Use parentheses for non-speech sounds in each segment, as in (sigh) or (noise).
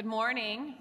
Good morning.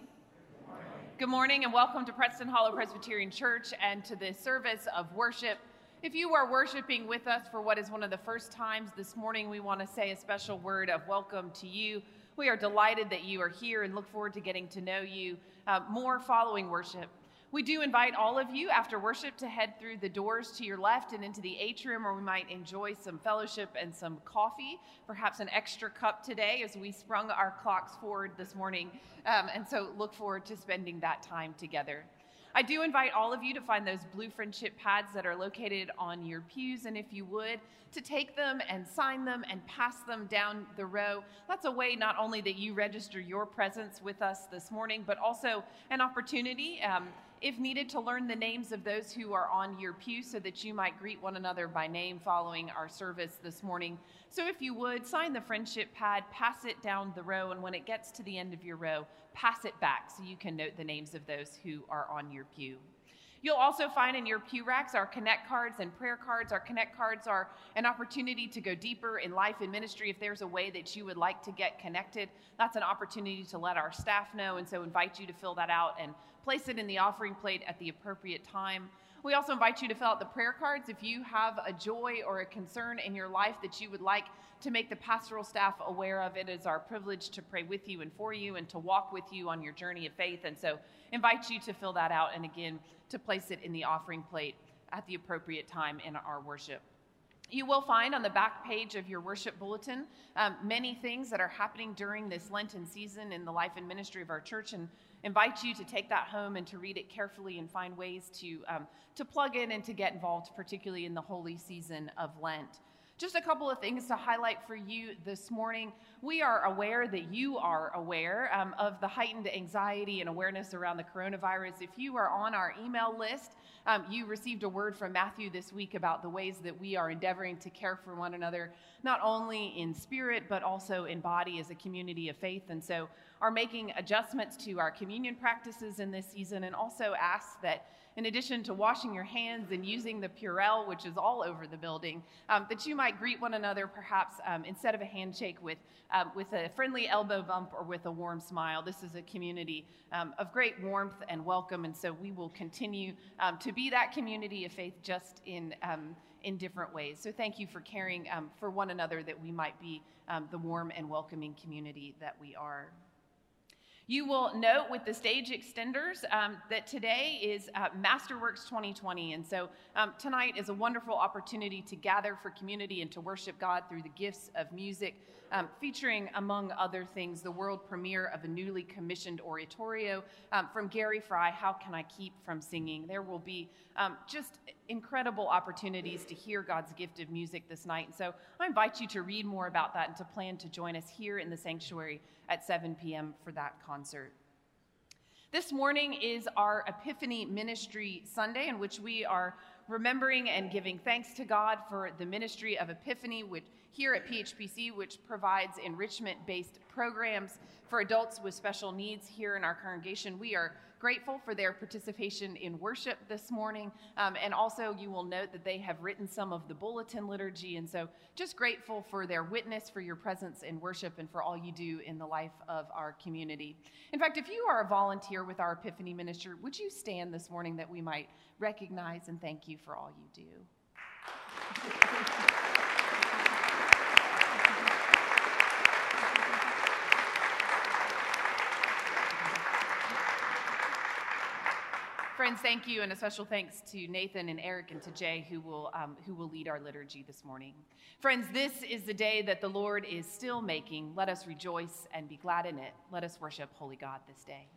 Good morning and welcome to Preston Hollow Presbyterian Church and to the service of worship. If you are worshiping with us for what is one of the first times this morning, we want to say a special word of welcome to you. We are delighted that you are here and look forward to getting to know you uh, more following worship. We do invite all of you after worship to head through the doors to your left and into the atrium where we might enjoy some fellowship and some coffee, perhaps an extra cup today as we sprung our clocks forward this morning. Um, and so look forward to spending that time together. I do invite all of you to find those blue friendship pads that are located on your pews, and if you would, to take them and sign them and pass them down the row. That's a way not only that you register your presence with us this morning, but also an opportunity. Um, if needed, to learn the names of those who are on your pew so that you might greet one another by name following our service this morning. So, if you would, sign the friendship pad, pass it down the row, and when it gets to the end of your row, pass it back so you can note the names of those who are on your pew. You'll also find in your pew racks our connect cards and prayer cards. Our connect cards are an opportunity to go deeper in life and ministry. If there's a way that you would like to get connected, that's an opportunity to let our staff know. And so invite you to fill that out and place it in the offering plate at the appropriate time. We also invite you to fill out the prayer cards if you have a joy or a concern in your life that you would like to make the pastoral staff aware of. It is our privilege to pray with you and for you and to walk with you on your journey of faith. And so invite you to fill that out and again to place it in the offering plate at the appropriate time in our worship. You will find on the back page of your worship bulletin um, many things that are happening during this Lenten season in the life and ministry of our church, and invite you to take that home and to read it carefully and find ways to, um, to plug in and to get involved, particularly in the holy season of Lent. Just a couple of things to highlight for you this morning. We are aware that you are aware um, of the heightened anxiety and awareness around the coronavirus. If you are on our email list, um, you received a word from Matthew this week about the ways that we are endeavoring to care for one another, not only in spirit, but also in body as a community of faith. And so, are making adjustments to our communion practices in this season, and also ask that in addition to washing your hands and using the Purell, which is all over the building, um, that you might greet one another perhaps um, instead of a handshake with, um, with a friendly elbow bump or with a warm smile. This is a community um, of great warmth and welcome, and so we will continue um, to be that community of faith just in, um, in different ways. So thank you for caring for one another that we might be the warm and welcoming community that we are. You will note with the stage extenders um, that today is uh, Masterworks 2020. And so um, tonight is a wonderful opportunity to gather for community and to worship God through the gifts of music, um, featuring, among other things, the world premiere of a newly commissioned oratorio um, from Gary Fry, How Can I Keep From Singing? There will be um, just incredible opportunities to hear God's gift of music this night. And so I invite you to read more about that and to plan to join us here in the sanctuary at 7 p.m. for that concert. This morning is our Epiphany Ministry Sunday, in which we are remembering and giving thanks to God for the ministry of Epiphany, which here at PHPC, which provides enrichment-based programs for adults with special needs here in our congregation. We are grateful for their participation in worship this morning. Um, and also, you will note that they have written some of the bulletin liturgy. And so, just grateful for their witness, for your presence in worship, and for all you do in the life of our community. In fact, if you are a volunteer with our Epiphany Ministry, would you stand this morning that we might recognize and thank you for all you do? (laughs) Friends, thank you, and a special thanks to Nathan and Eric and to Jay who will, um, who will lead our liturgy this morning. Friends, this is the day that the Lord is still making. Let us rejoice and be glad in it. Let us worship Holy God this day.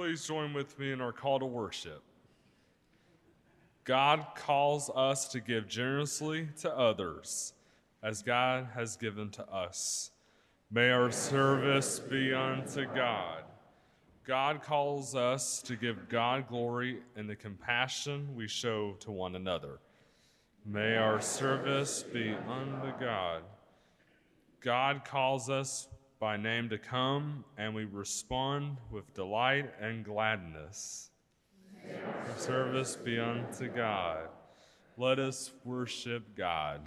Please join with me in our call to worship? God calls us to give generously to others as God has given to us. May our service be unto God. God calls us to give God glory in the compassion we show to one another. May our service be unto God. God calls us by name to come, and we respond with delight and gladness. Service be unto God. Let us worship God.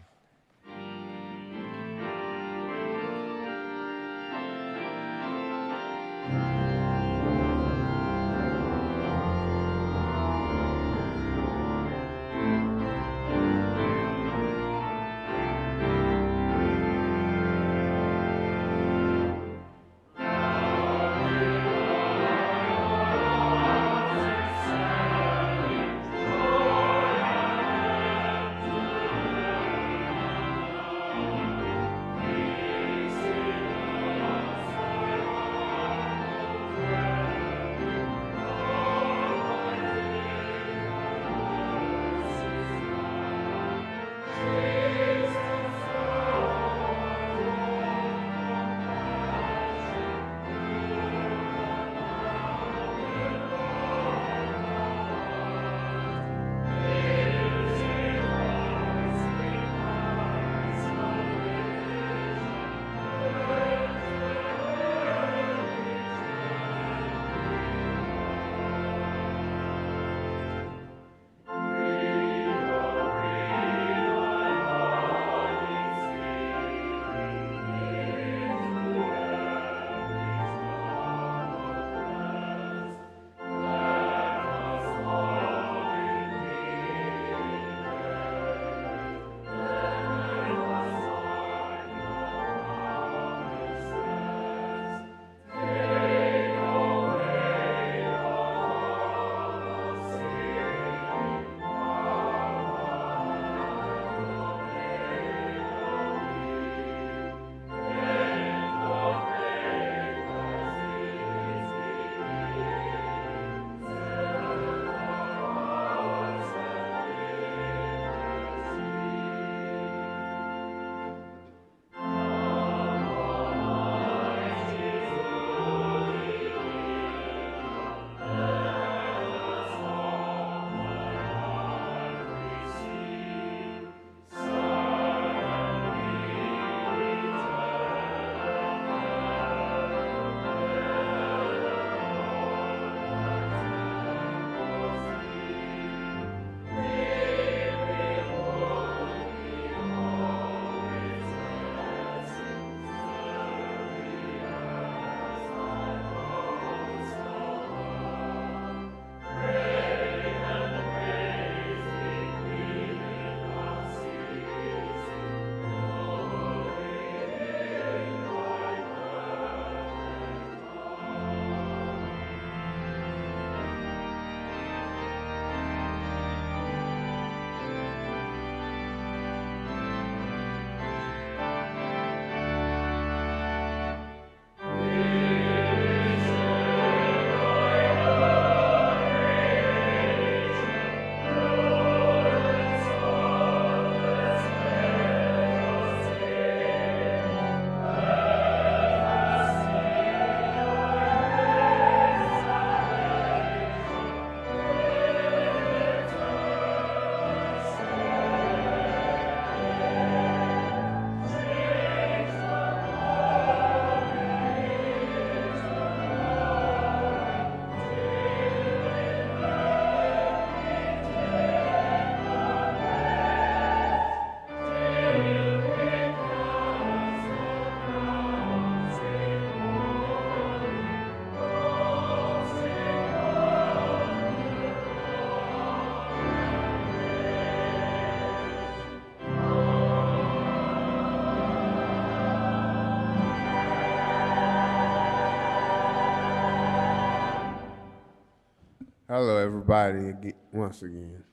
Hello, everybody, once again.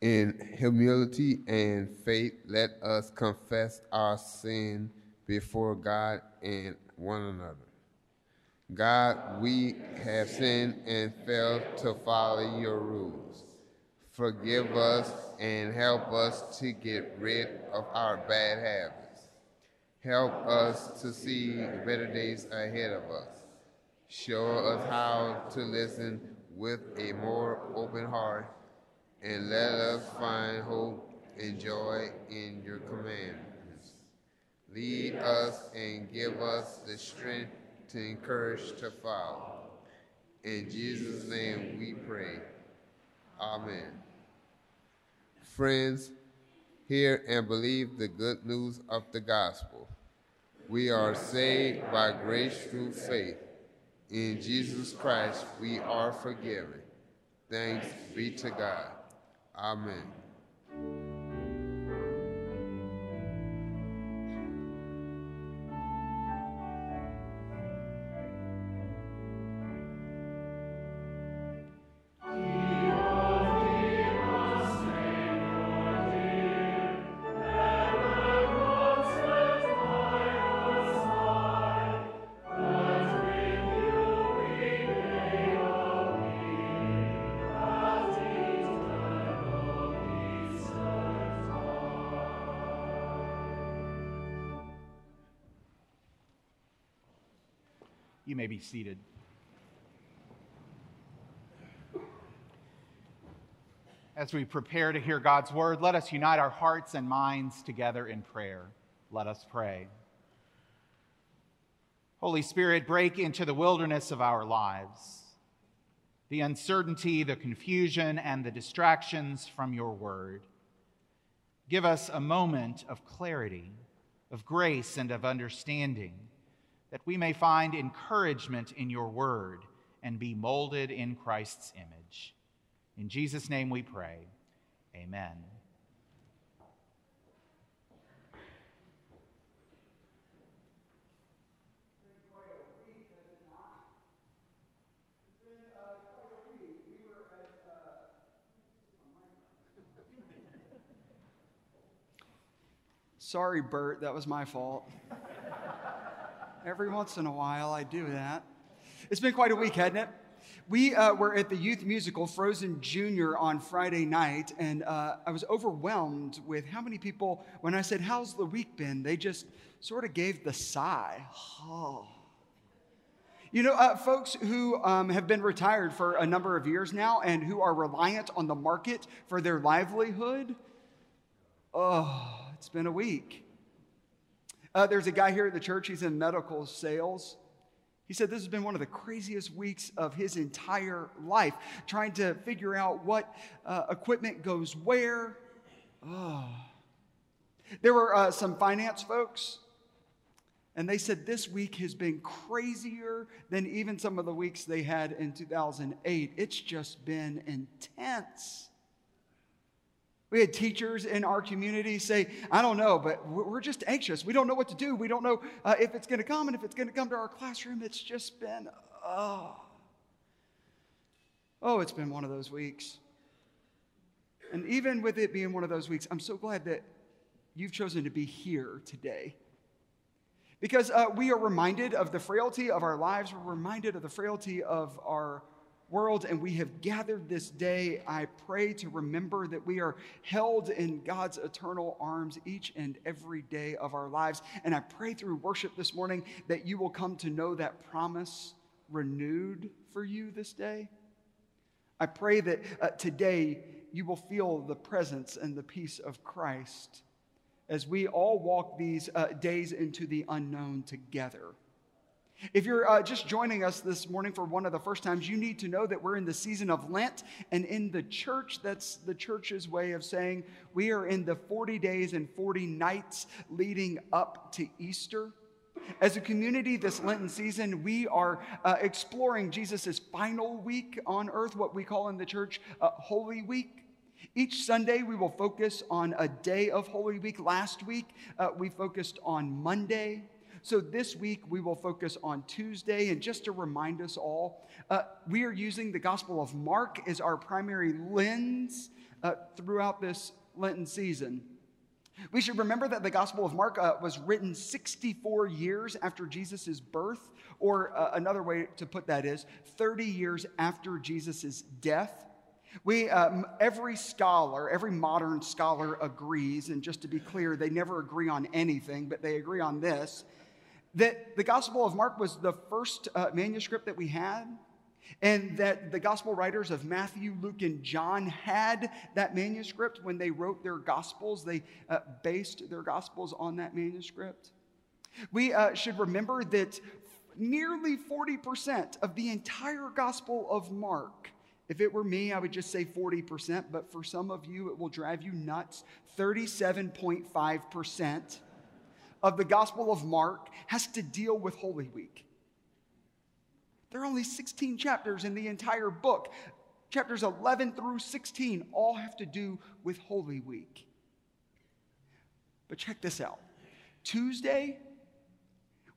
In humility and faith, let us confess our sin before God and one another. God, we have sinned and failed to follow your rules. Forgive us and help us to get rid of our bad habits. Help us to see better days ahead of us. Show us how to listen with a more open heart and let us find hope and joy in your commandments. Lead us and give us the strength to encourage to follow. In Jesus' name we pray. Amen. Friends, hear and believe the good news of the gospel. We are saved by grace through faith. In Jesus Christ we are forgiven. Thanks be to God. Amen. Seated. As we prepare to hear God's word, let us unite our hearts and minds together in prayer. Let us pray. Holy Spirit, break into the wilderness of our lives the uncertainty, the confusion, and the distractions from your word. Give us a moment of clarity, of grace, and of understanding that we may find encouragement in your word and be molded in Christ's image. In Jesus' name we pray. Amen. Sorry, Bert, that was my fault. Every once in a while, I do that. It's been quite a week, hasn't it? We uh, were at the youth musical Frozen Junior on Friday night, and uh, I was overwhelmed with how many people, when I said, How's the week been? they just sort of gave the sigh. Oh. You know, uh, folks who um, have been retired for a number of years now and who are reliant on the market for their livelihood, oh, it's been a week. Uh, there's a guy here at the church, he's in medical sales. He said this has been one of the craziest weeks of his entire life, trying to figure out what uh, equipment goes where. Oh. There were uh, some finance folks, and they said this week has been crazier than even some of the weeks they had in 2008. It's just been intense. We had teachers in our community say, I don't know, but we're just anxious. We don't know what to do. We don't know uh, if it's going to come and if it's going to come to our classroom. It's just been, oh. Oh, it's been one of those weeks. And even with it being one of those weeks, I'm so glad that you've chosen to be here today. Because uh, we are reminded of the frailty of our lives, we're reminded of the frailty of our world, and we have gathered this day. I pray to remember that we are held in God's eternal arms each and every day of our lives. And I pray through worship this morning that you will come to know that promise renewed for you this day. I pray that uh, today you will feel the presence and the peace of Christ as we all walk these uh, days into the unknown together. If you're uh, just joining us this morning for one of the first times, you need to know that we're in the season of Lent. And in the church, that's the church's way of saying we are in the 40 days and 40 nights leading up to Easter. As a community, this Lenten season, we are uh, exploring Jesus' final week on earth, what we call in the church uh, Holy Week. Each Sunday, we will focus on a day of Holy Week. Last week, uh, we focused on Monday. So this week we will focus on Tuesday. And just to remind us all, uh, we are using the Gospel of Mark as our primary lens uh, throughout this Lenten season. We should remember that the Gospel of Mark uh, was written 64 years after Jesus' birth, or uh, another way to put that is 30 years after Jesus' death. We, um, every scholar, every modern scholar agrees, and just to be clear, they never agree on anything, but they agree on this that the Gospel of Mark was the first uh, manuscript that we had, and that the Gospel writers of Matthew, Luke, and John had that manuscript when they wrote their Gospels. They uh, based their Gospels on that manuscript. We uh, should remember that nearly 40% of the entire Gospel of Mark if it were me, I would just say 40%, but for some of you, it will drive you nuts. 37.5% of the Gospel of Mark has to deal with Holy Week. There are only 16 chapters in the entire book. Chapters 11 through 16 all have to do with Holy Week. But check this out Tuesday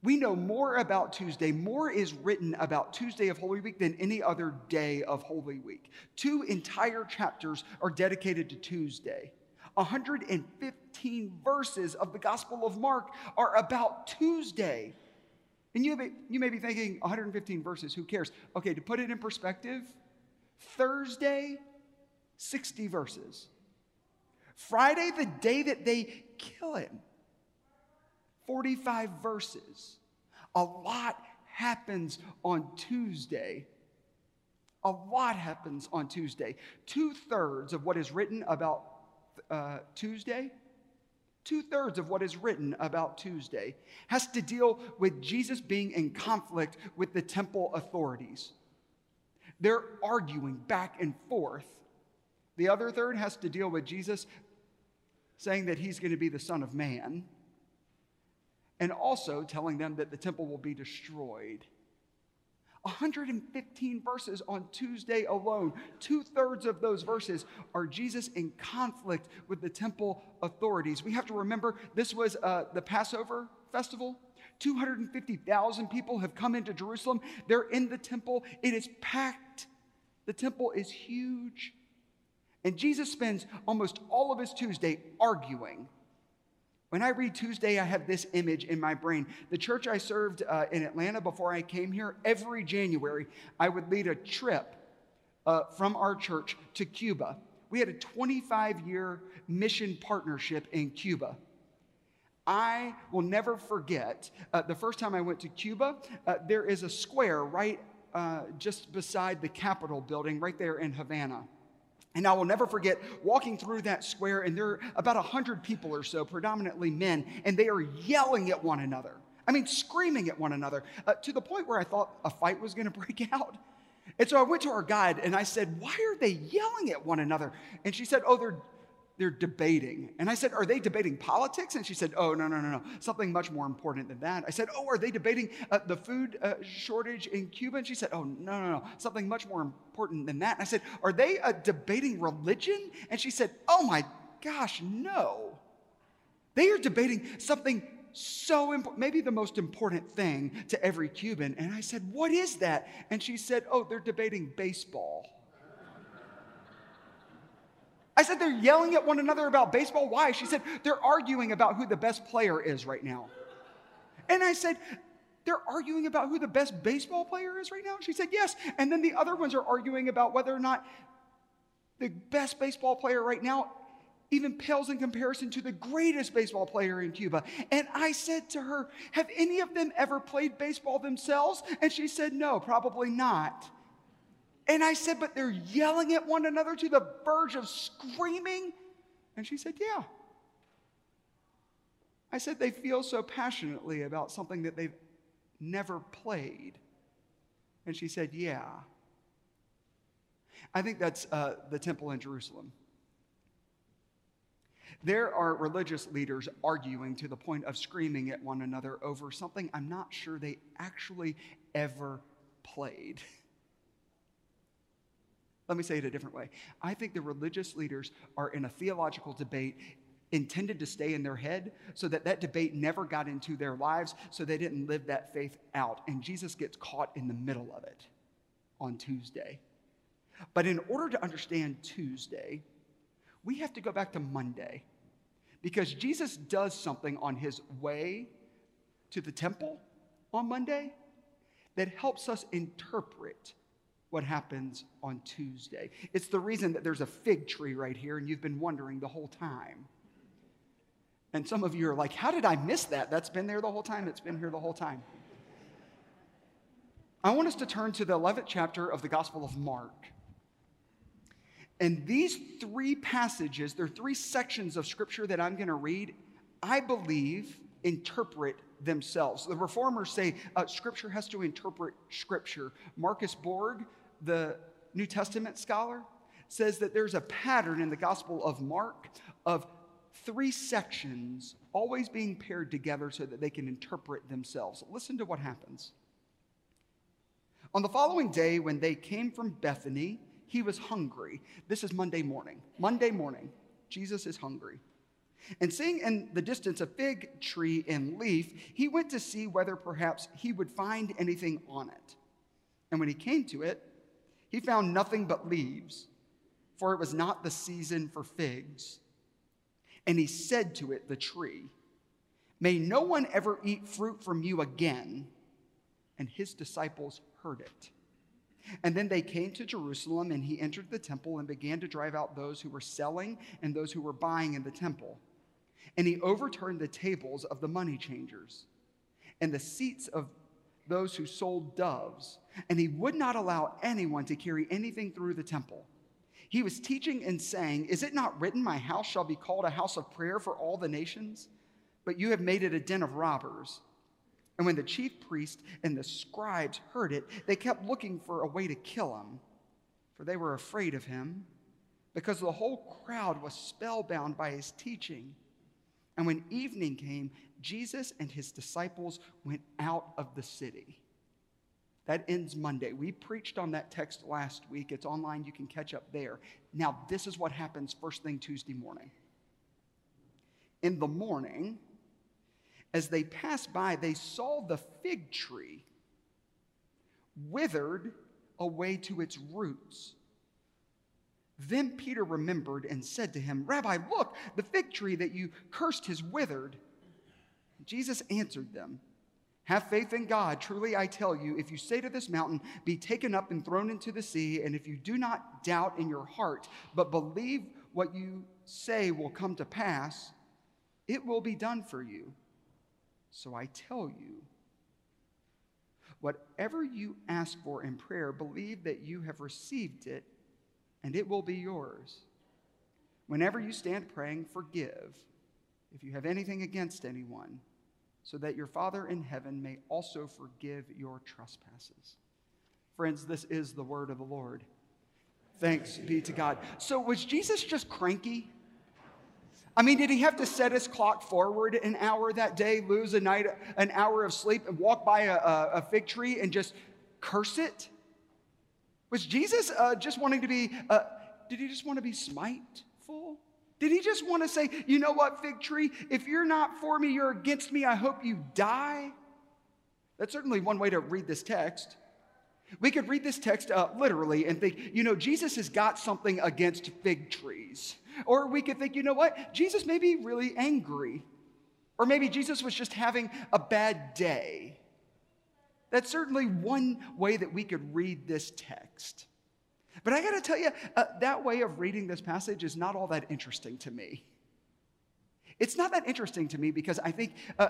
we know more about Tuesday, more is written about Tuesday of Holy Week than any other day of Holy Week. Two entire chapters are dedicated to Tuesday. 115 verses of the Gospel of Mark are about Tuesday. And you may, you may be thinking, 115 verses, who cares? Okay, to put it in perspective, Thursday, 60 verses. Friday, the day that they kill him, 45 verses. A lot happens on Tuesday. A lot happens on Tuesday. Two thirds of what is written about uh, Tuesday, two thirds of what is written about Tuesday has to deal with Jesus being in conflict with the temple authorities. They're arguing back and forth. The other third has to deal with Jesus saying that he's going to be the Son of Man and also telling them that the temple will be destroyed. 115 verses on Tuesday alone. Two thirds of those verses are Jesus in conflict with the temple authorities. We have to remember this was uh, the Passover festival. 250,000 people have come into Jerusalem. They're in the temple, it is packed. The temple is huge. And Jesus spends almost all of his Tuesday arguing when I read Tuesday, I have this image in my brain. The church I served uh, in Atlanta before I came here, every January, I would lead a trip uh, from our church to Cuba. We had a 25 year mission partnership in Cuba. I will never forget uh, the first time I went to Cuba. Uh, there is a square right uh, just beside the Capitol building, right there in Havana. And I will never forget walking through that square, and there are about 100 people or so, predominantly men, and they are yelling at one another. I mean, screaming at one another uh, to the point where I thought a fight was going (laughs) to break out. And so I went to our guide and I said, Why are they yelling at one another? And she said, Oh, they're they're debating. And I said, Are they debating politics? And she said, Oh, no, no, no, no. Something much more important than that. I said, Oh, are they debating uh, the food uh, shortage in Cuba? And she said, Oh, no, no, no. Something much more important than that. And I said, Are they uh, debating religion? And she said, Oh my gosh, no. They are debating something so important, maybe the most important thing to every Cuban. And I said, What is that? And she said, Oh, they're debating baseball. I said, they're yelling at one another about baseball. Why? She said, they're arguing about who the best player is right now. And I said, they're arguing about who the best baseball player is right now? She said, yes. And then the other ones are arguing about whether or not the best baseball player right now even pales in comparison to the greatest baseball player in Cuba. And I said to her, Have any of them ever played baseball themselves? And she said, No, probably not. And I said, But they're yelling at one another to the verge of screaming? And she said, Yeah. I said, They feel so passionately about something that they've never played. And she said, Yeah. I think that's uh, the temple in Jerusalem. There are religious leaders arguing to the point of screaming at one another over something I'm not sure they actually ever played. (laughs) Let me say it a different way. I think the religious leaders are in a theological debate intended to stay in their head so that that debate never got into their lives so they didn't live that faith out. And Jesus gets caught in the middle of it on Tuesday. But in order to understand Tuesday, we have to go back to Monday. because Jesus does something on his way to the temple on Monday that helps us interpret what happens on Tuesday. It's the reason that there's a fig tree right here, and you've been wondering the whole time. And some of you are like, How did I miss that? That's been there the whole time. It's been here the whole time. I want us to turn to the 11th chapter of the Gospel of Mark. And these three passages, there are three sections of scripture that I'm going to read, I believe interpret themselves. The reformers say uh, scripture has to interpret scripture. Marcus Borg, the New Testament scholar, says that there's a pattern in the Gospel of Mark of three sections always being paired together so that they can interpret themselves. Listen to what happens. On the following day, when they came from Bethany, he was hungry. This is Monday morning. Monday morning, Jesus is hungry. And seeing in the distance a fig tree in leaf, he went to see whether perhaps he would find anything on it. And when he came to it, he found nothing but leaves, for it was not the season for figs. And he said to it, the tree, May no one ever eat fruit from you again. And his disciples heard it. And then they came to Jerusalem, and he entered the temple and began to drive out those who were selling and those who were buying in the temple. And he overturned the tables of the money changers and the seats of those who sold doves, and he would not allow anyone to carry anything through the temple. He was teaching and saying, Is it not written, My house shall be called a house of prayer for all the nations? But you have made it a den of robbers. And when the chief priest and the scribes heard it, they kept looking for a way to kill him, for they were afraid of him, because the whole crowd was spellbound by his teaching. And when evening came, Jesus and his disciples went out of the city. That ends Monday. We preached on that text last week. It's online. You can catch up there. Now, this is what happens first thing Tuesday morning. In the morning, as they passed by, they saw the fig tree withered away to its roots. Then Peter remembered and said to him, Rabbi, look, the fig tree that you cursed has withered. Jesus answered them, Have faith in God. Truly I tell you, if you say to this mountain, Be taken up and thrown into the sea, and if you do not doubt in your heart, but believe what you say will come to pass, it will be done for you. So I tell you, whatever you ask for in prayer, believe that you have received it, and it will be yours. Whenever you stand praying, forgive if you have anything against anyone, so that your Father in heaven may also forgive your trespasses. Friends, this is the word of the Lord. Thanks be to God. So, was Jesus just cranky? I mean, did he have to set his clock forward an hour that day, lose a night, an hour of sleep, and walk by a, a fig tree and just curse it? Was Jesus uh, just wanting to be, uh, did he just want to be smiteful? Did he just want to say, you know what, fig tree, if you're not for me, you're against me, I hope you die? That's certainly one way to read this text. We could read this text uh, literally and think, you know, Jesus has got something against fig trees. Or we could think, you know what? Jesus may be really angry. Or maybe Jesus was just having a bad day. That's certainly one way that we could read this text. But I got to tell you, uh, that way of reading this passage is not all that interesting to me. It's not that interesting to me because I think uh,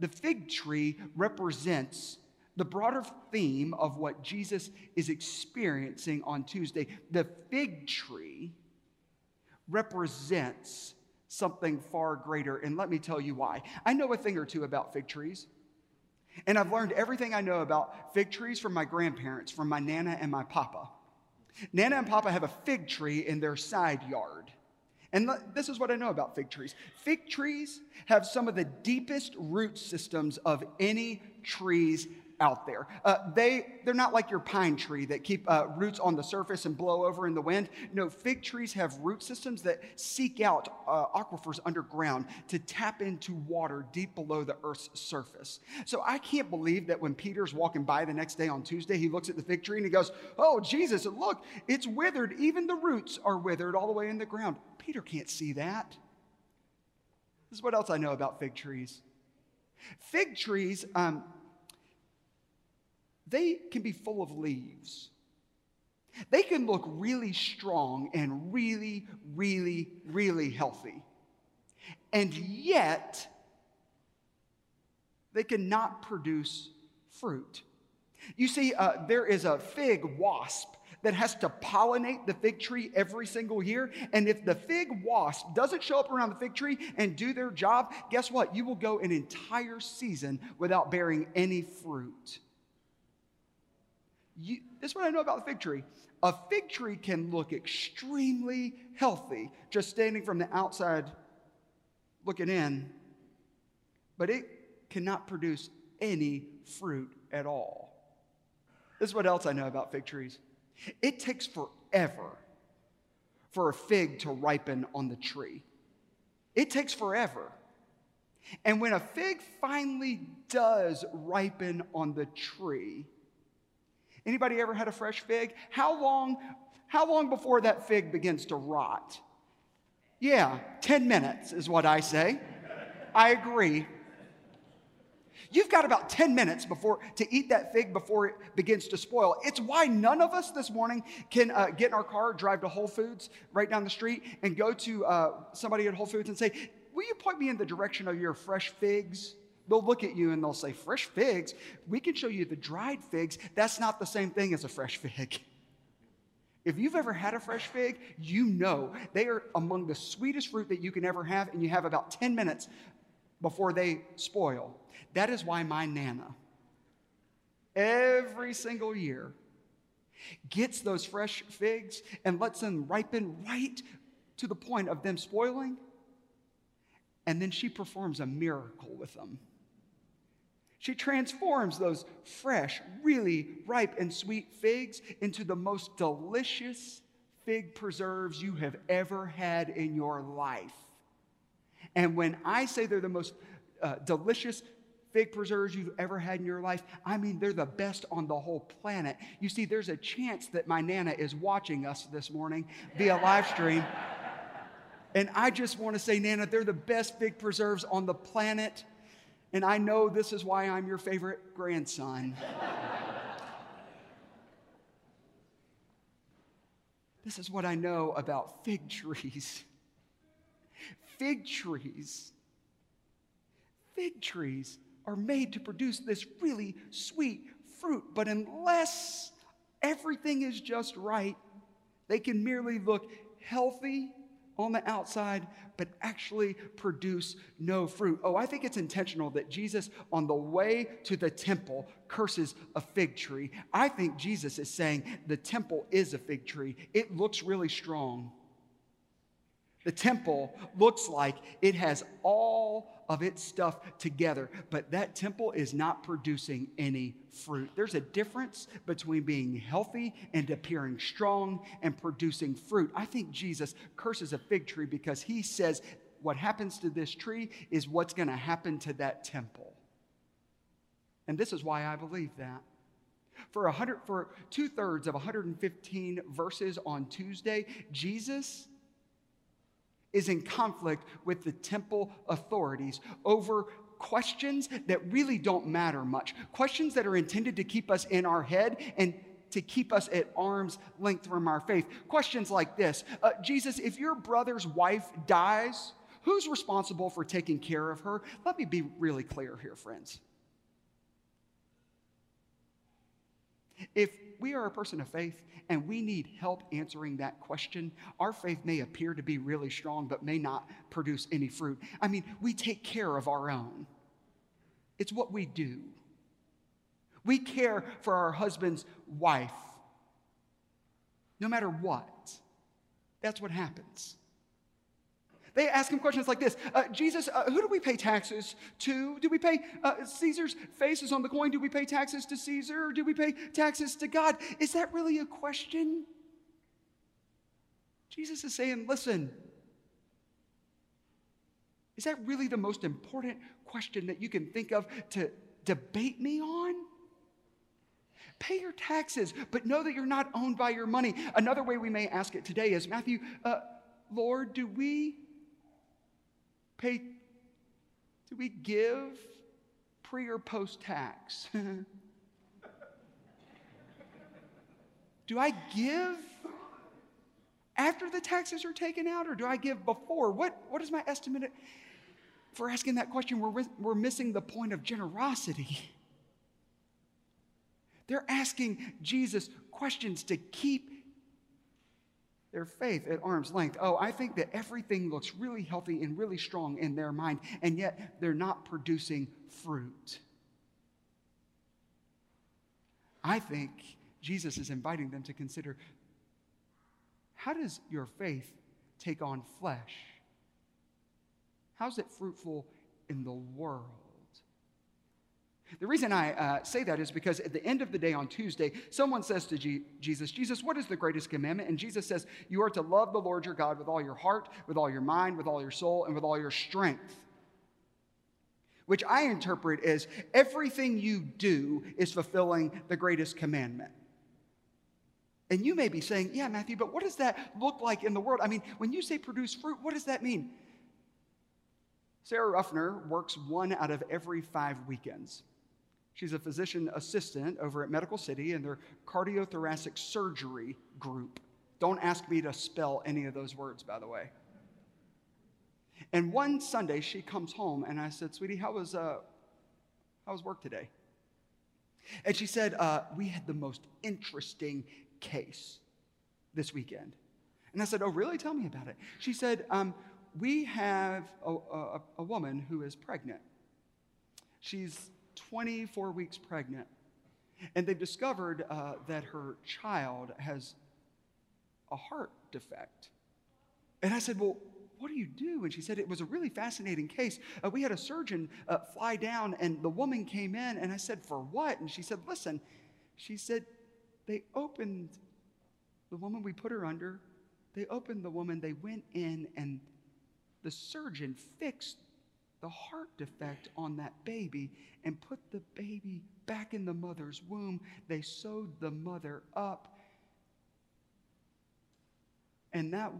the fig tree represents the broader theme of what Jesus is experiencing on Tuesday. The fig tree represents something far greater. And let me tell you why. I know a thing or two about fig trees. And I've learned everything I know about fig trees from my grandparents, from my Nana and my Papa. Nana and Papa have a fig tree in their side yard. And this is what I know about fig trees fig trees have some of the deepest root systems of any trees out there. Uh, they, they're not like your pine tree that keep uh, roots on the surface and blow over in the wind. No, fig trees have root systems that seek out uh, aquifers underground to tap into water deep below the earth's surface. So I can't believe that when Peter's walking by the next day on Tuesday, he looks at the fig tree and he goes, Oh, Jesus, look, it's withered. Even the roots are withered all the way in the ground. Peter can't see that. This is what else I know about fig trees. Fig trees, um, they can be full of leaves. They can look really strong and really, really, really healthy. And yet, they cannot produce fruit. You see, uh, there is a fig wasp that has to pollinate the fig tree every single year. And if the fig wasp doesn't show up around the fig tree and do their job, guess what? You will go an entire season without bearing any fruit. You, this is what I know about the fig tree. A fig tree can look extremely healthy just standing from the outside looking in, but it cannot produce any fruit at all. This is what else I know about fig trees. It takes forever for a fig to ripen on the tree. It takes forever. And when a fig finally does ripen on the tree, anybody ever had a fresh fig? How long how long before that fig begins to rot? Yeah, 10 minutes is what I say. I agree. You've got about 10 minutes before to eat that fig before it begins to spoil. It's why none of us this morning can uh, get in our car, drive to Whole Foods right down the street, and go to uh, somebody at Whole Foods and say, Will you point me in the direction of your fresh figs? They'll look at you and they'll say, Fresh figs? We can show you the dried figs. That's not the same thing as a fresh fig. (laughs) If you've ever had a fresh fig, you know they are among the sweetest fruit that you can ever have, and you have about 10 minutes before they spoil. That is why my Nana, every single year, gets those fresh figs and lets them ripen right to the point of them spoiling. And then she performs a miracle with them. She transforms those fresh, really ripe and sweet figs into the most delicious fig preserves you have ever had in your life. And when I say they're the most uh, delicious fig preserves you've ever had in your life. I mean, they're the best on the whole planet. You see, there's a chance that my Nana is watching us this morning via live stream. (laughs) And I just want to say, Nana, they're the best fig preserves on the planet. And I know this is why I'm your favorite grandson. this is what I know about fig trees. Fig trees. Fig trees are made to produce this really sweet fruit. But unless everything is just right, they can merely look healthy on the outside, but actually produce no fruit. Oh, I think it's intentional that Jesus, on the way to the temple, curses a fig tree. I think Jesus is saying the temple is a fig tree. It looks really strong. The temple looks like it has all of its stuff together, but that temple is not producing any fruit. There's a difference between being healthy and appearing strong and producing fruit. I think Jesus curses a fig tree because he says what happens to this tree is what's going to happen to that temple. And this is why I believe that. For, 100, for two thirds of 115 verses on Tuesday, Jesus is in conflict with the temple authorities over questions that really don't matter much, questions that are intended to keep us in our head and to keep us at arm's length from our faith. Questions like this uh, Jesus, if your brother's wife dies, who's responsible for taking care of her? Let me be really clear here, friends. If we are a person of faith and we need help answering that question, our faith may appear to be really strong but may not produce any fruit. I mean, we take care of our own, it's what we do. We care for our husband's wife no matter what. That's what happens. They ask him questions like this uh, Jesus, uh, who do we pay taxes to? Do we pay uh, Caesar's faces on the coin? Do we pay taxes to Caesar or do we pay taxes to God? Is that really a question? Jesus is saying, listen, is that really the most important question that you can think of to debate me on? Pay your taxes, but know that you're not owned by your money. Another way we may ask it today is Matthew, uh, Lord, do we pay Do we give pre or post tax? (laughs) do I give after the taxes are taken out or do I give before? What, what is my estimate for asking that question? We're, we're missing the point of generosity. (laughs) They're asking Jesus questions to keep their faith at arm's length. Oh, I think that everything looks really healthy and really strong in their mind, and yet they're not producing fruit. I think Jesus is inviting them to consider how does your faith take on flesh? How's it fruitful in the world? The reason I uh, say that is because at the end of the day on Tuesday, someone says to G- Jesus, Jesus, what is the greatest commandment? And Jesus says, You are to love the Lord your God with all your heart, with all your mind, with all your soul, and with all your strength. Which I interpret as everything you do is fulfilling the greatest commandment. And you may be saying, yeah, Matthew, but what does that look like in the world? I mean, when you say produce fruit, what does that mean? Sarah Ruffner works one out of every five weekends. She's a physician assistant over at Medical City in their cardiothoracic surgery group. Don't ask me to spell any of those words, by the way. And one Sunday, she comes home, and I said, Sweetie, how was, uh, how was work today? And she said, uh, We had the most interesting case this weekend. And I said, Oh, really? Tell me about it. She said, um, We have a, a, a woman who is pregnant. She's 24 weeks pregnant. And they've discovered uh, that her child has a heart defect. And I said, Well, what do you do? And she said, It was a really fascinating case. Uh, we had a surgeon uh, fly down, and the woman came in, and I said, For what? And she said, Listen, she said, they opened the woman we put her under. They opened the woman, they went in, and the surgeon fixed the heart defect on that baby and put the baby back in the mother's womb. They sewed the mother up. And that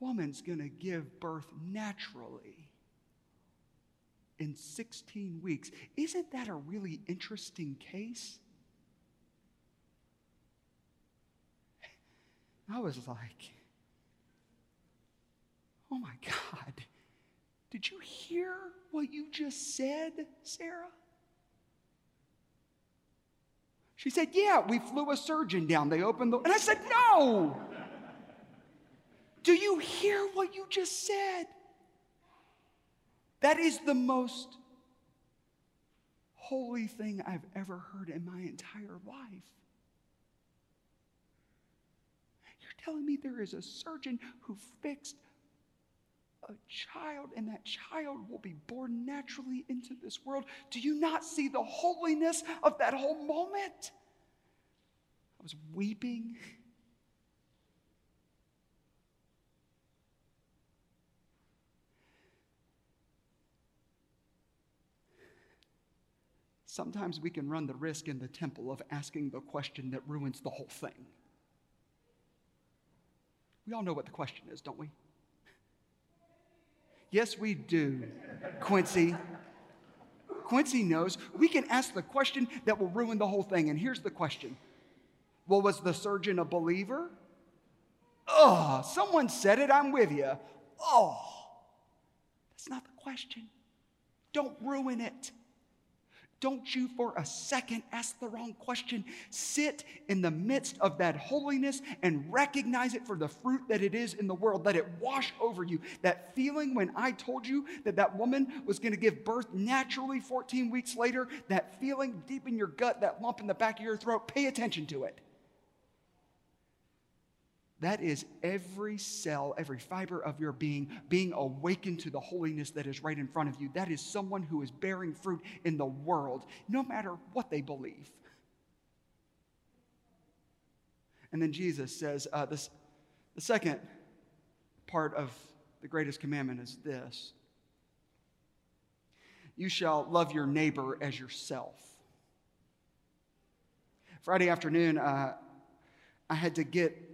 woman's going to give birth naturally in 16 weeks. Isn't that a really interesting case? (laughs) I was like, oh my God, did you hear what you just said, Sarah? She said, Yeah, we flew a surgeon down. They opened the. And I said, No! Do you hear what you just said? That is the most holy thing I've ever heard in my entire life. You're telling me there is a surgeon who fixed a child and that child will be born naturally into this world. Do you not see the holiness of that whole moment? I was weeping. Sometimes we can run the risk in the temple of asking the question that ruins the whole thing. We all know what the question is, don't we? Yes, we do, Quincy. Quincy knows we can ask the question that will ruin the whole thing. And here's the question Well, was the surgeon a believer? Oh, someone said it, I'm with you. Oh, that's not the question. Don't ruin it. Don't you for a second ask the wrong question. Sit in the midst of that holiness and recognize it for the fruit that it is in the world. Let it wash over you. That feeling when I told you that that woman was going to give birth naturally 14 weeks later, that feeling deep in your gut, that lump in the back of your throat, pay attention to it. That is every cell, every fiber of your being being awakened to the holiness that is right in front of you. That is someone who is bearing fruit in the world, no matter what they believe. And then Jesus says, uh, this, the second part of the greatest commandment is this You shall love your neighbor as yourself. Friday afternoon, uh, I had to get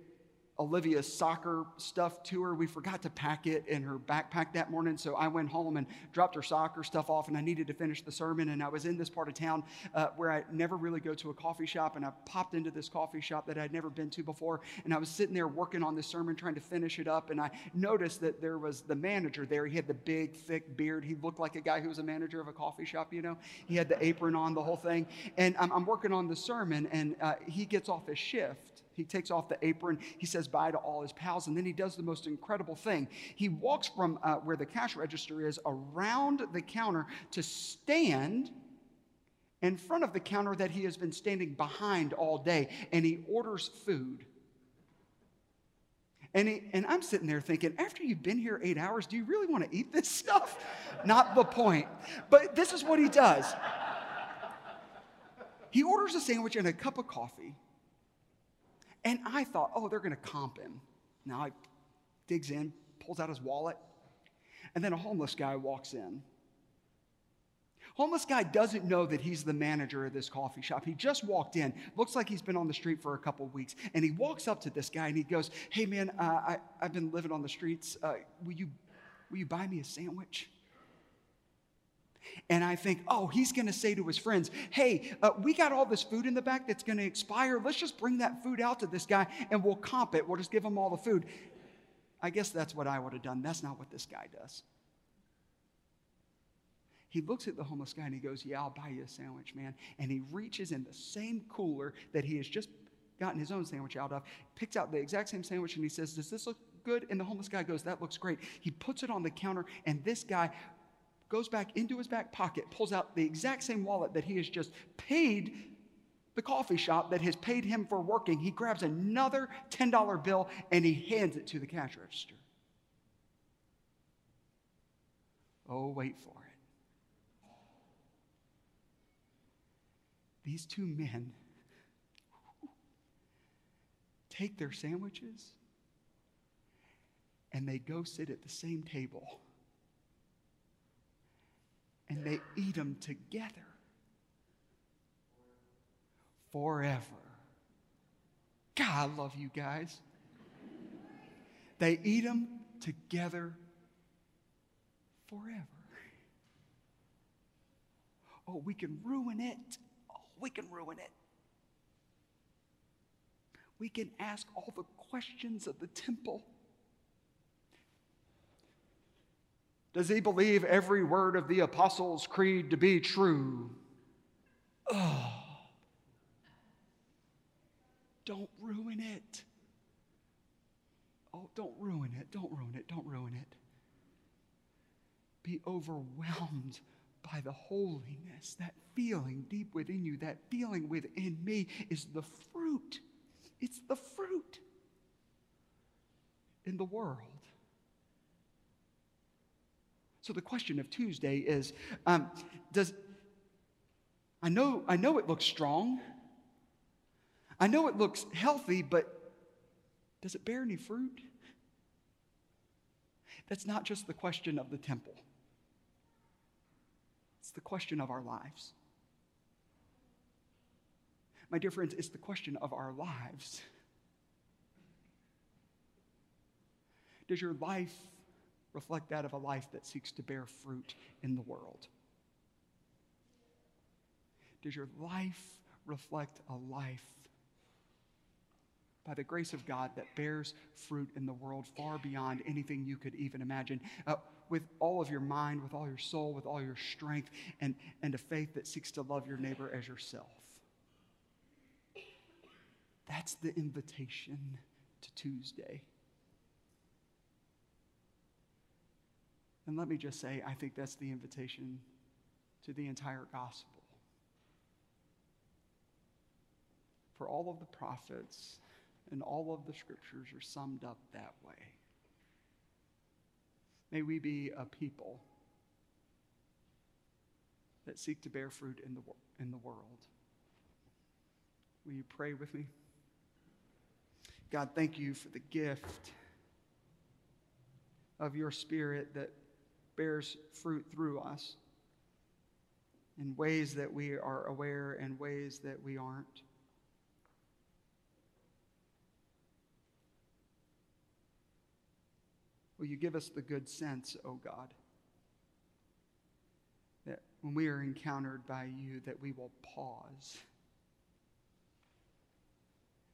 Olivia's soccer stuff to her. We forgot to pack it in her backpack that morning, so I went home and dropped her soccer stuff off, and I needed to finish the sermon. And I was in this part of town uh, where I never really go to a coffee shop, and I popped into this coffee shop that I'd never been to before. And I was sitting there working on this sermon, trying to finish it up, and I noticed that there was the manager there. He had the big, thick beard. He looked like a guy who was a manager of a coffee shop, you know? He had the apron on, the whole thing. And I'm, I'm working on the sermon, and uh, he gets off his shift he takes off the apron. He says bye to all his pals. And then he does the most incredible thing. He walks from uh, where the cash register is around the counter to stand in front of the counter that he has been standing behind all day. And he orders food. And, he, and I'm sitting there thinking, after you've been here eight hours, do you really want to eat this (laughs) stuff? Not the point. But this is what he does. He orders a sandwich and a cup of coffee. And I thought, oh, they're going to comp him. Now he digs in, pulls out his wallet, and then a homeless guy walks in. Homeless guy doesn't know that he's the manager of this coffee shop. He just walked in, looks like he's been on the street for a couple weeks, and he walks up to this guy and he goes, "Hey man, uh, I, I've been living on the streets. Uh, will you, will you buy me a sandwich?" And I think, oh, he's going to say to his friends, hey, uh, we got all this food in the back that's going to expire. Let's just bring that food out to this guy and we'll comp it. We'll just give him all the food. I guess that's what I would have done. That's not what this guy does. He looks at the homeless guy and he goes, Yeah, I'll buy you a sandwich, man. And he reaches in the same cooler that he has just gotten his own sandwich out of, picks out the exact same sandwich, and he says, Does this look good? And the homeless guy goes, That looks great. He puts it on the counter, and this guy goes back into his back pocket, pulls out the exact same wallet that he has just paid the coffee shop that has paid him for working. He grabs another $10 bill and he hands it to the cash register. Oh, wait for it. These two men take their sandwiches and they go sit at the same table and they eat them together forever. God, I love you guys. They eat them together forever. Oh, we can ruin it. Oh, we can ruin it. We can ask all the questions of the temple. Does he believe every word of the Apostles' Creed to be true? Oh, don't ruin it. Oh, don't ruin it. Don't ruin it. Don't ruin it. Be overwhelmed by the holiness, that feeling deep within you, that feeling within me is the fruit. It's the fruit in the world. So the question of Tuesday is um, does I know I know it looks strong. I know it looks healthy, but does it bear any fruit? That's not just the question of the temple. It's the question of our lives. My dear friends, it's the question of our lives. Does your life reflect that of a life that seeks to bear fruit in the world? Does your life reflect a life by the grace of God that bears fruit in the world far beyond anything you could even imagine? Uh, with all of your mind, with all your soul, with all your strength, and, and a faith that seeks to love your neighbor as yourself. That's the invitation to Tuesday. And let me just say, I think that's the invitation to the entire gospel. For all of the prophets and all of the scriptures are summed up that way. May we be a people that seek to bear fruit in the, in the world. Will you pray with me? God, thank you for the gift of your spirit that bears fruit through us in ways that we are aware and ways that we aren't. Will you give us the good sense, O God, that when we are encountered by you, that we will pause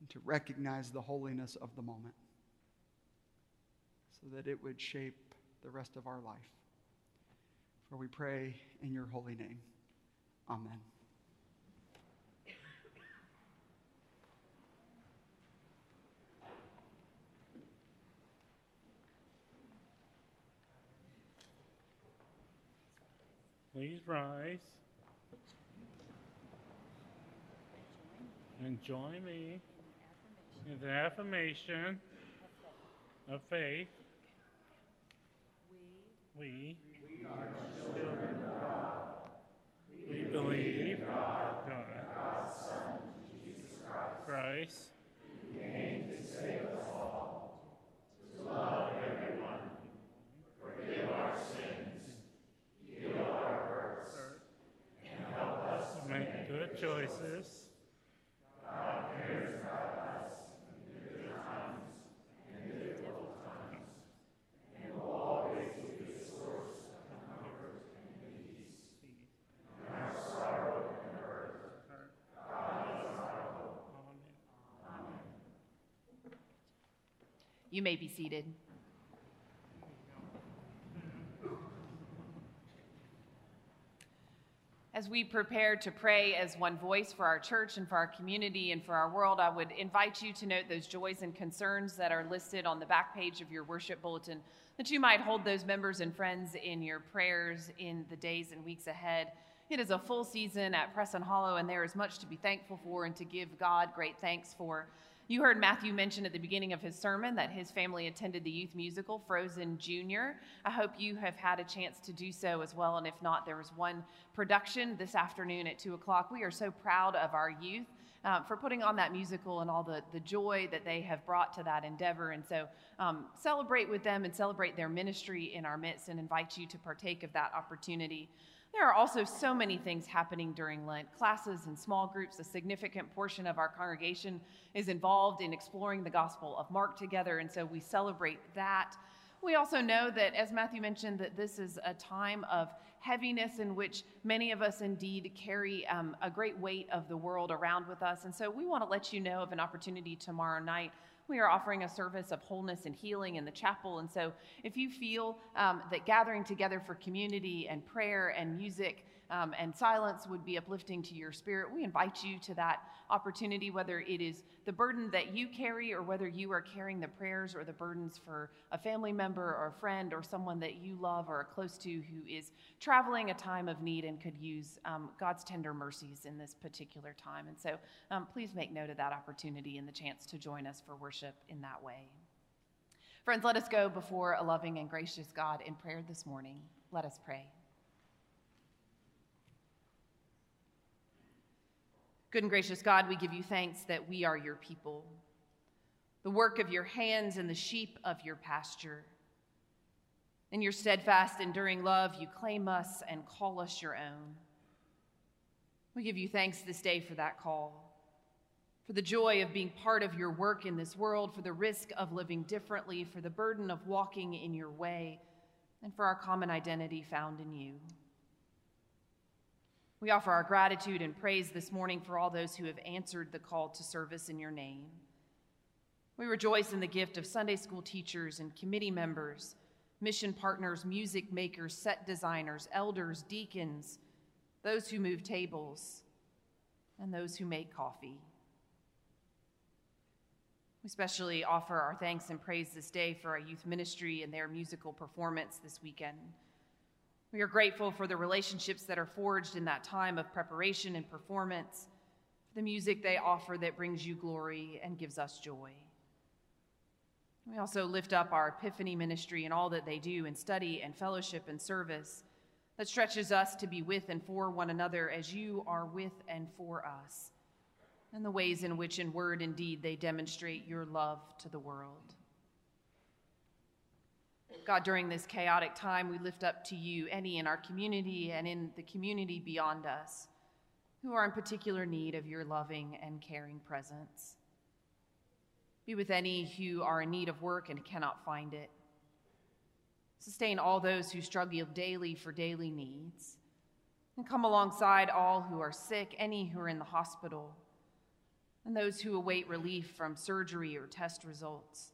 and to recognize the holiness of the moment so that it would shape the rest of our life. For we pray in your holy name. Amen. Please rise and join me in the affirmation of faith. We, we believe God, Christ, to make good choices. You may be seated. As we prepare to pray as one voice for our church and for our community and for our world, I would invite you to note those joys and concerns that are listed on the back page of your worship bulletin, that you might hold those members and friends in your prayers in the days and weeks ahead. It is a full season at Preston Hollow, and there is much to be thankful for and to give God great thanks for. You heard Matthew mention at the beginning of his sermon that his family attended the youth musical Frozen Junior. I hope you have had a chance to do so as well, and if not, there was one production this afternoon at 2 o'clock. We are so proud of our youth. Uh, for putting on that musical and all the, the joy that they have brought to that endeavor. And so um, celebrate with them and celebrate their ministry in our midst and invite you to partake of that opportunity. There are also so many things happening during Lent classes and small groups. A significant portion of our congregation is involved in exploring the Gospel of Mark together, and so we celebrate that. We also know that, as Matthew mentioned, that this is a time of heaviness in which many of us indeed carry um, a great weight of the world around with us. And so we want to let you know of an opportunity tomorrow night we are offering a service of wholeness and healing in the chapel. And so, if you feel um, that gathering together for community and prayer and music um, and silence would be uplifting to your spirit, we invite you to that opportunity, whether it is the burden that you carry or whether you are carrying the prayers or the burdens for a family member or a friend or someone that you love or are close to who is traveling a time of need and could use um, God's tender mercies in this particular time. And so um, please make note of that opportunity and the chance to join us for worship in that way. Friends, let us go before a loving and gracious God in prayer this morning. Let us pray. Good and gracious God, we give you thanks that we are your people, the work of your hands and the sheep of your pasture. In your steadfast, enduring love, you claim us and call us your own. We give you thanks this day for that call, for the joy of being part of your work in this world, for the risk of living differently, for the burden of walking in your way, and for our common identity found in you. We offer our gratitude and praise this morning for all those who have answered the call to service in your name. We rejoice in the gift of Sunday school teachers and committee members, mission partners, music makers, set designers, elders, deacons, those who move tables, and those who make coffee. We especially offer our thanks and praise this day for our youth ministry and their musical performance this weekend. We are grateful for the relationships that are forged in that time of preparation and performance, for the music they offer that brings you glory and gives us joy. We also lift up our Epiphany ministry and all that they do in study and fellowship and service that stretches us to be with and for one another as you are with and for us, and the ways in which, in word and deed, they demonstrate your love to the world. God, during this chaotic time, we lift up to you any in our community and in the community beyond us who are in particular need of your loving and caring presence. Be with any who are in need of work and cannot find it. Sustain all those who struggle daily for daily needs. And come alongside all who are sick, any who are in the hospital, and those who await relief from surgery or test results.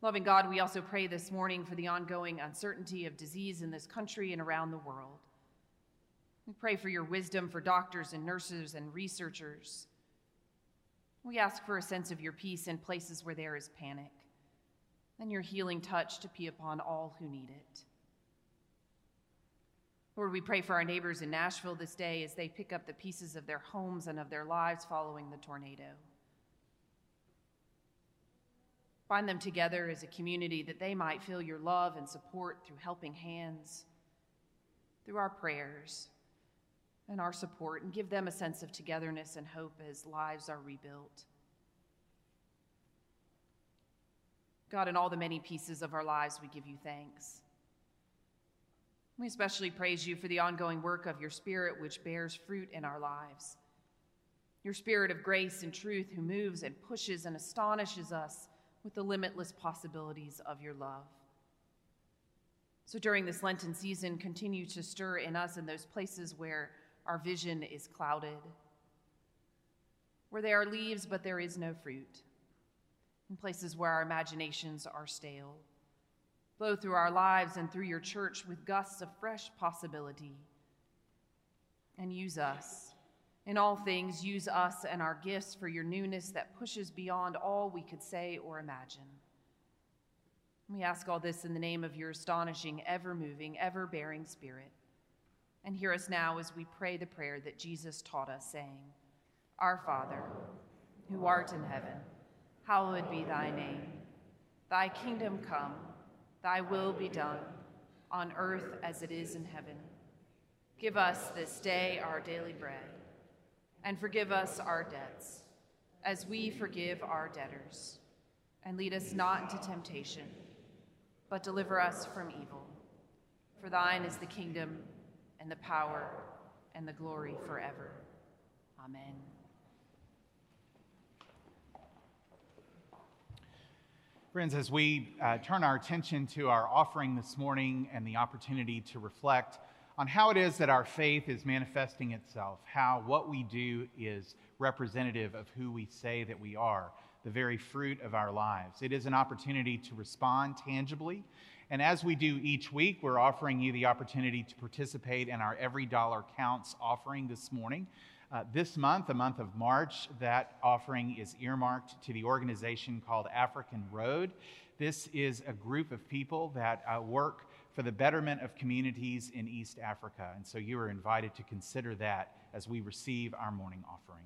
Loving God, we also pray this morning for the ongoing uncertainty of disease in this country and around the world. We pray for your wisdom for doctors and nurses and researchers. We ask for a sense of your peace in places where there is panic, and your healing touch to be upon all who need it. Lord, we pray for our neighbors in Nashville this day as they pick up the pieces of their homes and of their lives following the tornado. Bind them together as a community that they might feel your love and support through helping hands, through our prayers and our support, and give them a sense of togetherness and hope as lives are rebuilt. God, in all the many pieces of our lives, we give you thanks. We especially praise you for the ongoing work of your Spirit, which bears fruit in our lives. Your Spirit of grace and truth, who moves and pushes and astonishes us with the limitless possibilities of your love. So during this Lenten season, continue to stir in us in those places where our vision is clouded, where there are leaves but there is no fruit, in places where our imaginations are stale. Blow through our lives and through your church with gusts of fresh possibility. And use us in all things, use us and our gifts for your newness that pushes beyond all we could say or imagine. We ask all this in the name of your astonishing, ever moving, ever bearing Spirit. And hear us now as we pray the prayer that Jesus taught us, saying, Our Father, who art in heaven, hallowed be thy name. Thy kingdom come, thy will be done, on earth as it is in heaven. Give us this day our daily bread and forgive us our debts, as we forgive our debtors. And lead us not into temptation, but deliver us from evil. For thine is the kingdom, and the power, and the glory forever. Amen. Friends, as we uh, turn our attention to our offering this morning and the opportunity to reflect on how it is that our faith is manifesting itself, how what we do is representative of who we say that we are, the very fruit of our lives. It is an opportunity to respond tangibly. And as we do each week, we're offering you the opportunity to participate in our Every Dollar Counts offering this morning. Uh, this month, the month of March, that offering is earmarked to the organization called African Road. This is a group of people that uh, work for the betterment of communities in East Africa. And so you are invited to consider that as we receive our morning offering.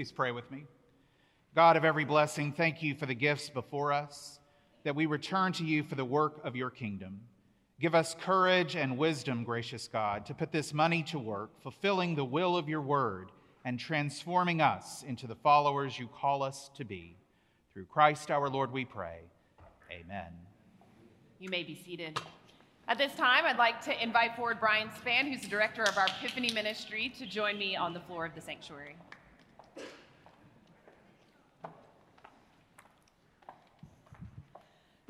Please pray with me. God of every blessing, thank you for the gifts before us, that we return to you for the work of your kingdom. Give us courage and wisdom, gracious God, to put this money to work, fulfilling the will of your word and transforming us into the followers you call us to be. Through Christ our Lord, we pray. Amen. You may be seated. At this time, I'd like to invite forward Brian Span, who's the director of our Epiphany Ministry, to join me on the floor of the sanctuary.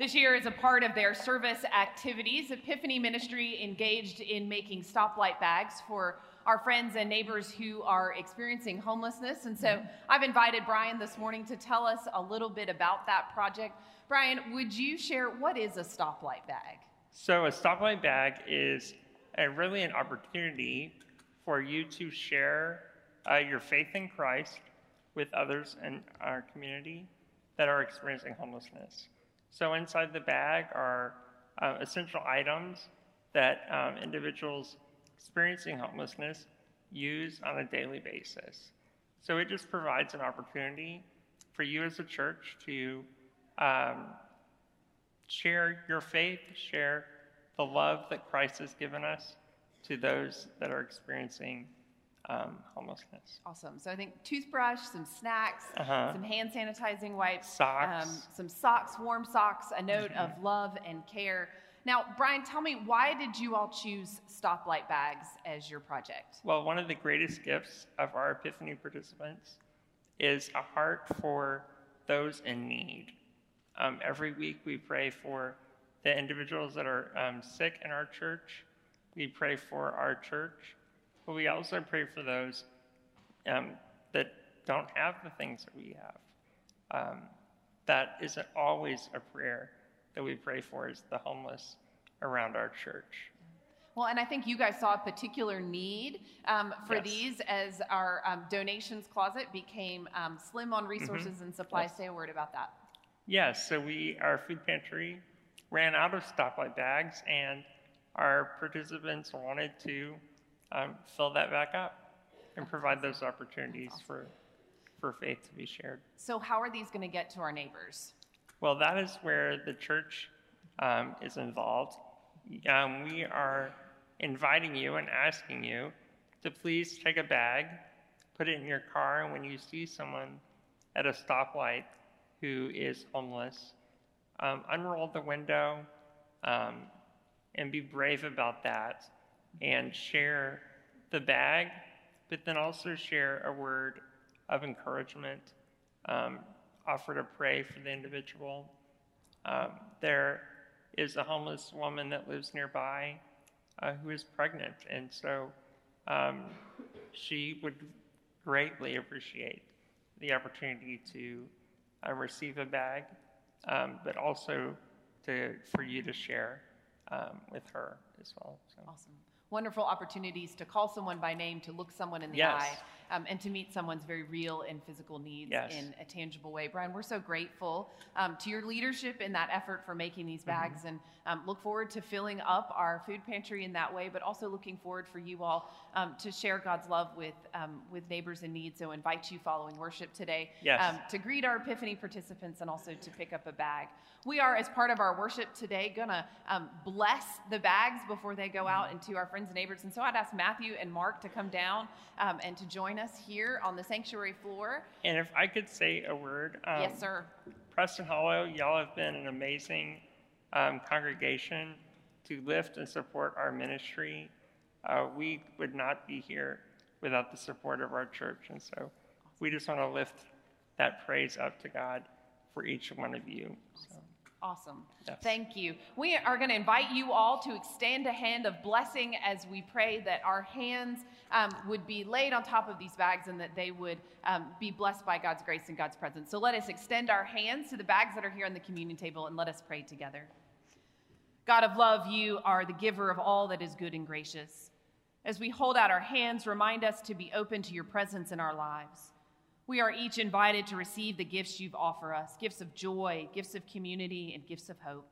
This year, as a part of their service activities, Epiphany Ministry engaged in making stoplight bags for our friends and neighbors who are experiencing homelessness. And so I've invited Brian this morning to tell us a little bit about that project. Brian, would you share what is a stoplight bag? So, a stoplight bag is a, really an opportunity for you to share uh, your faith in Christ with others in our community that are experiencing homelessness. So inside the bag are uh, essential items that um, individuals experiencing homelessness use on a daily basis. So it just provides an opportunity for you as a church to um, share your faith, share the love that Christ has given us to those that are experiencing um, homelessness. Awesome. So I think toothbrush, some snacks, uh-huh. some hand sanitizing wipes, socks, um, some socks, warm socks, a note of love and care. Now, Brian, tell me, why did you all choose stoplight bags as your project? Well, one of the greatest gifts of our Epiphany participants is a heart for those in need. Um, every week we pray for the individuals that are um, sick in our church. We pray for our church but we also pray for those um, that don't have the things that we have. Um, that isn't always a prayer that we pray for is the homeless around our church. Well, and I think you guys saw a particular need um, for yes. these as our um, donations closet became um, slim on mm-hmm. resources mm-hmm. and supplies. Yes. Say a word about that. Yes, so we our food pantry ran out of stoplight bags, and our participants wanted to um, fill that back up and provide those opportunities for, for faith to be shared. So, how are these going to get to our neighbors? Well, that is where the church um, is involved. Um, we are inviting you and asking you to please take a bag, put it in your car, and when you see someone at a stoplight who is homeless, um, unroll the window um, and be brave about that and share the bag, but then also share a word of encouragement, um, offer to pray for the individual. Um, there is a homeless woman that lives nearby uh, who is pregnant, and so um, she would greatly appreciate the opportunity to uh, receive a bag, um, but also to for you to share um, with her as well. So. Awesome wonderful opportunities to call someone by name, to look someone in the yes. eye, um, and to meet someone's very real and physical needs yes. in a tangible way. Brian, we're so grateful um, to your leadership in that effort for making these mm-hmm. bags mm-hmm. and um, look forward to filling up our food pantry in that way, but also looking forward for you all um, to share God's love with, um, with neighbors in need. So invite you following worship today yes. Um, to greet our Epiphany participants and also to pick up a bag. We are, as part of our worship today, going to bless the bags before they go out mm-hmm. into our friends and neighbors. And so I'd ask Matthew and Mark to come down and to join us here on the sanctuary floor. And if I could say a word. Um, yes, sir. Preston Hollow, y'all have been an amazing um, congregation to lift and support our ministry. Uh, we would not be here without the support of our church. And so we just want to lift that praise up to God for each one of you. So. Awesome. Yes. Thank you. We are going to invite you all to extend a hand of blessing as we pray that our hands um, would be laid on top of these bags and that they would um, be blessed by God's grace and God's presence. So let us extend our hands to the bags that are here on the communion table and let us pray together. God of love, you are the giver of all that is good and gracious. As we hold out our hands, remind us to be open to your presence in our lives. We are each invited to receive the gifts you've offered us gifts of joy, gifts of community, and gifts of hope.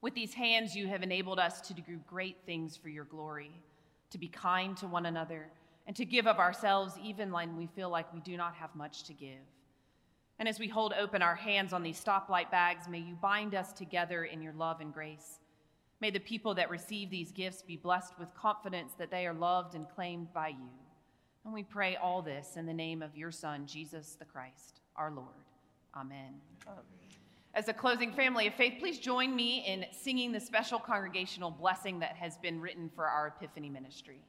With these hands, you have enabled us to do great things for your glory, to be kind to one another, and to give of ourselves even when we feel like we do not have much to give. And as we hold open our hands on these stoplight bags, may you bind us together in your love and grace. May the people that receive these gifts be blessed with confidence that they are loved and claimed by you. And we pray all this in the name of your Son, Jesus the Christ, our Lord. Amen. As a closing family of faith, please join me in singing the special congregational blessing that has been written for our Epiphany ministry.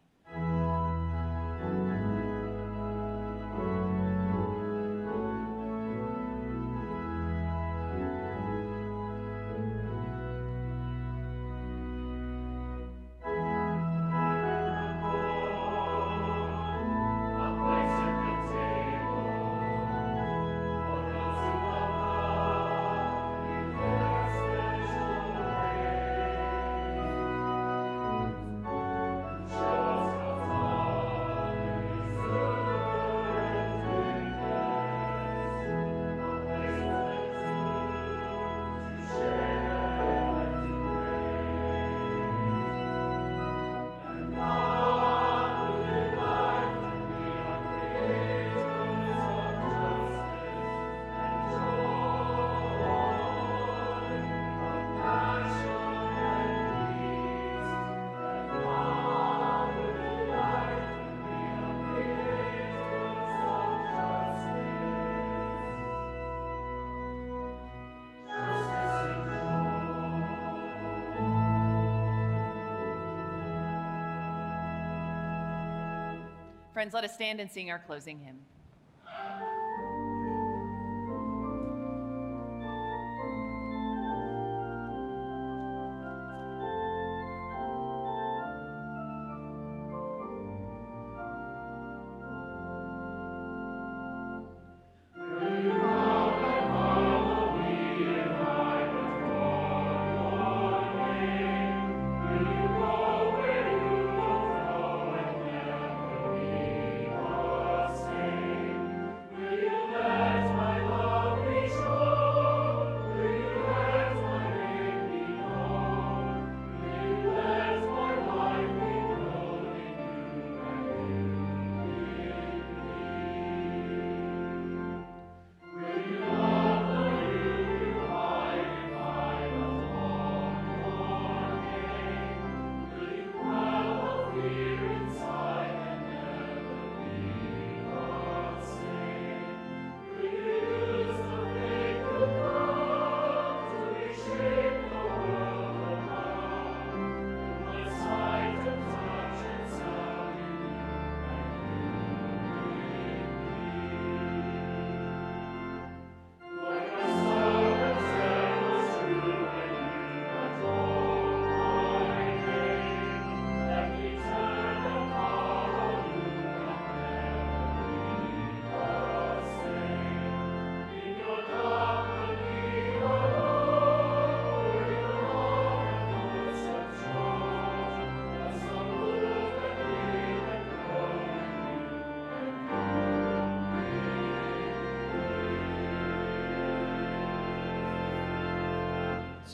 Friends, let us stand and sing our closing hymn.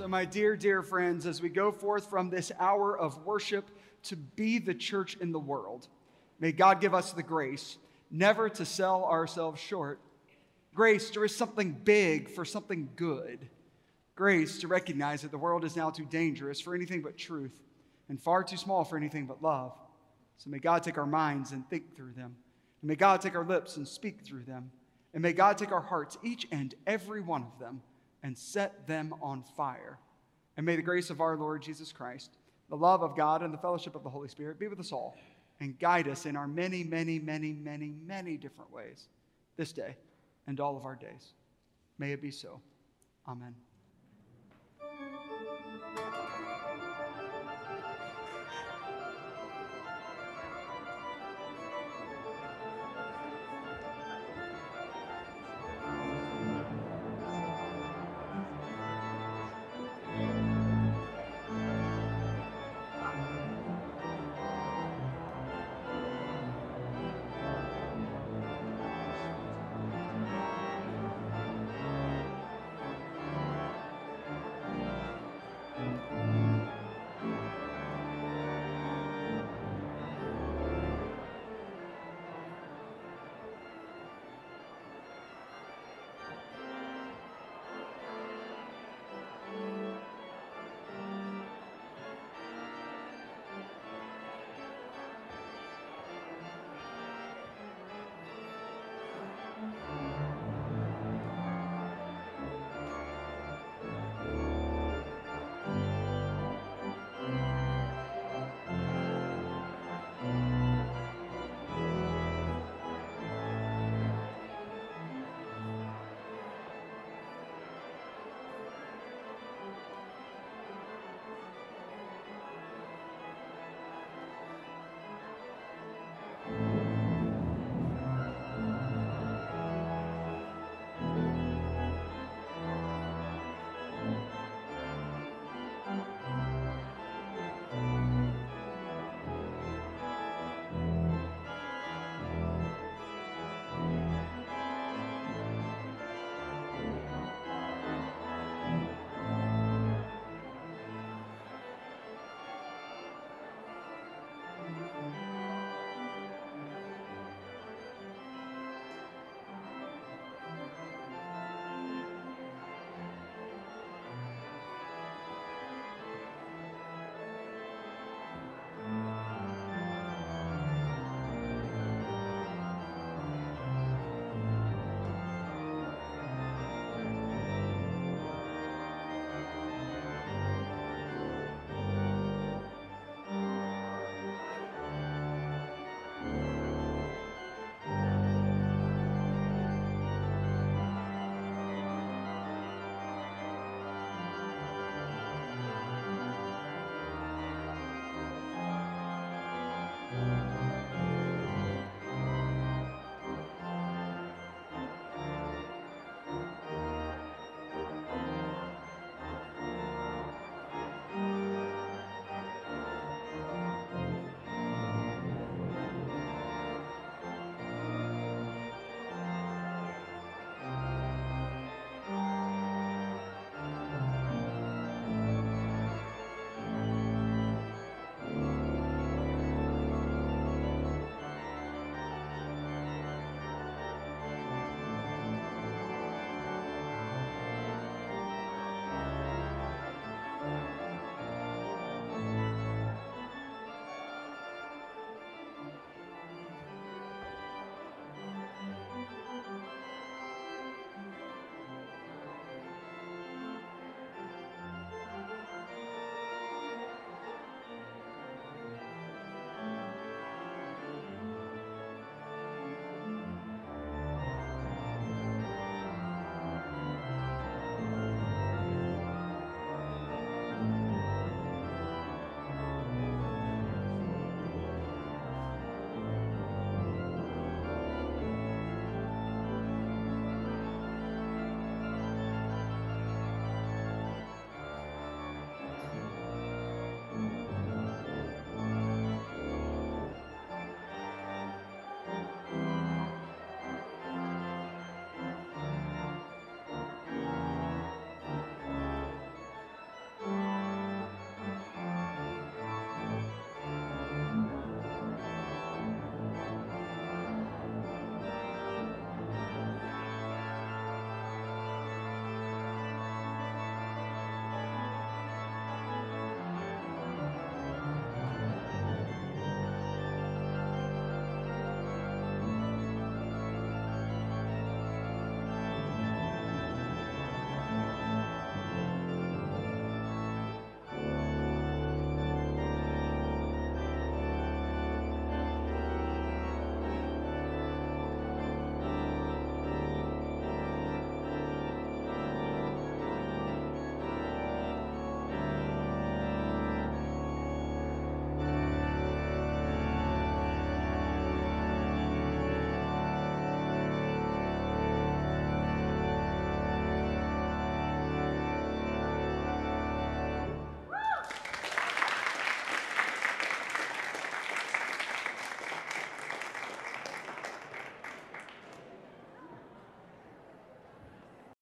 So, my dear, dear friends, as we go forth from this hour of worship to be the church in the world, may God give us the grace never to sell ourselves short, grace to risk something big for something good, grace to recognize that the world is now too dangerous for anything but truth and far too small for anything but love. So, may God take our minds and think through them. And may God take our lips and speak through them. And may God take our hearts, each and every one of them and set them on fire. And may the grace of our Lord Jesus Christ, the love of God, and the fellowship of the Holy Spirit be with us all and guide us in our many, many, many, many, many different ways this day and all of our days. May it be so. Amen.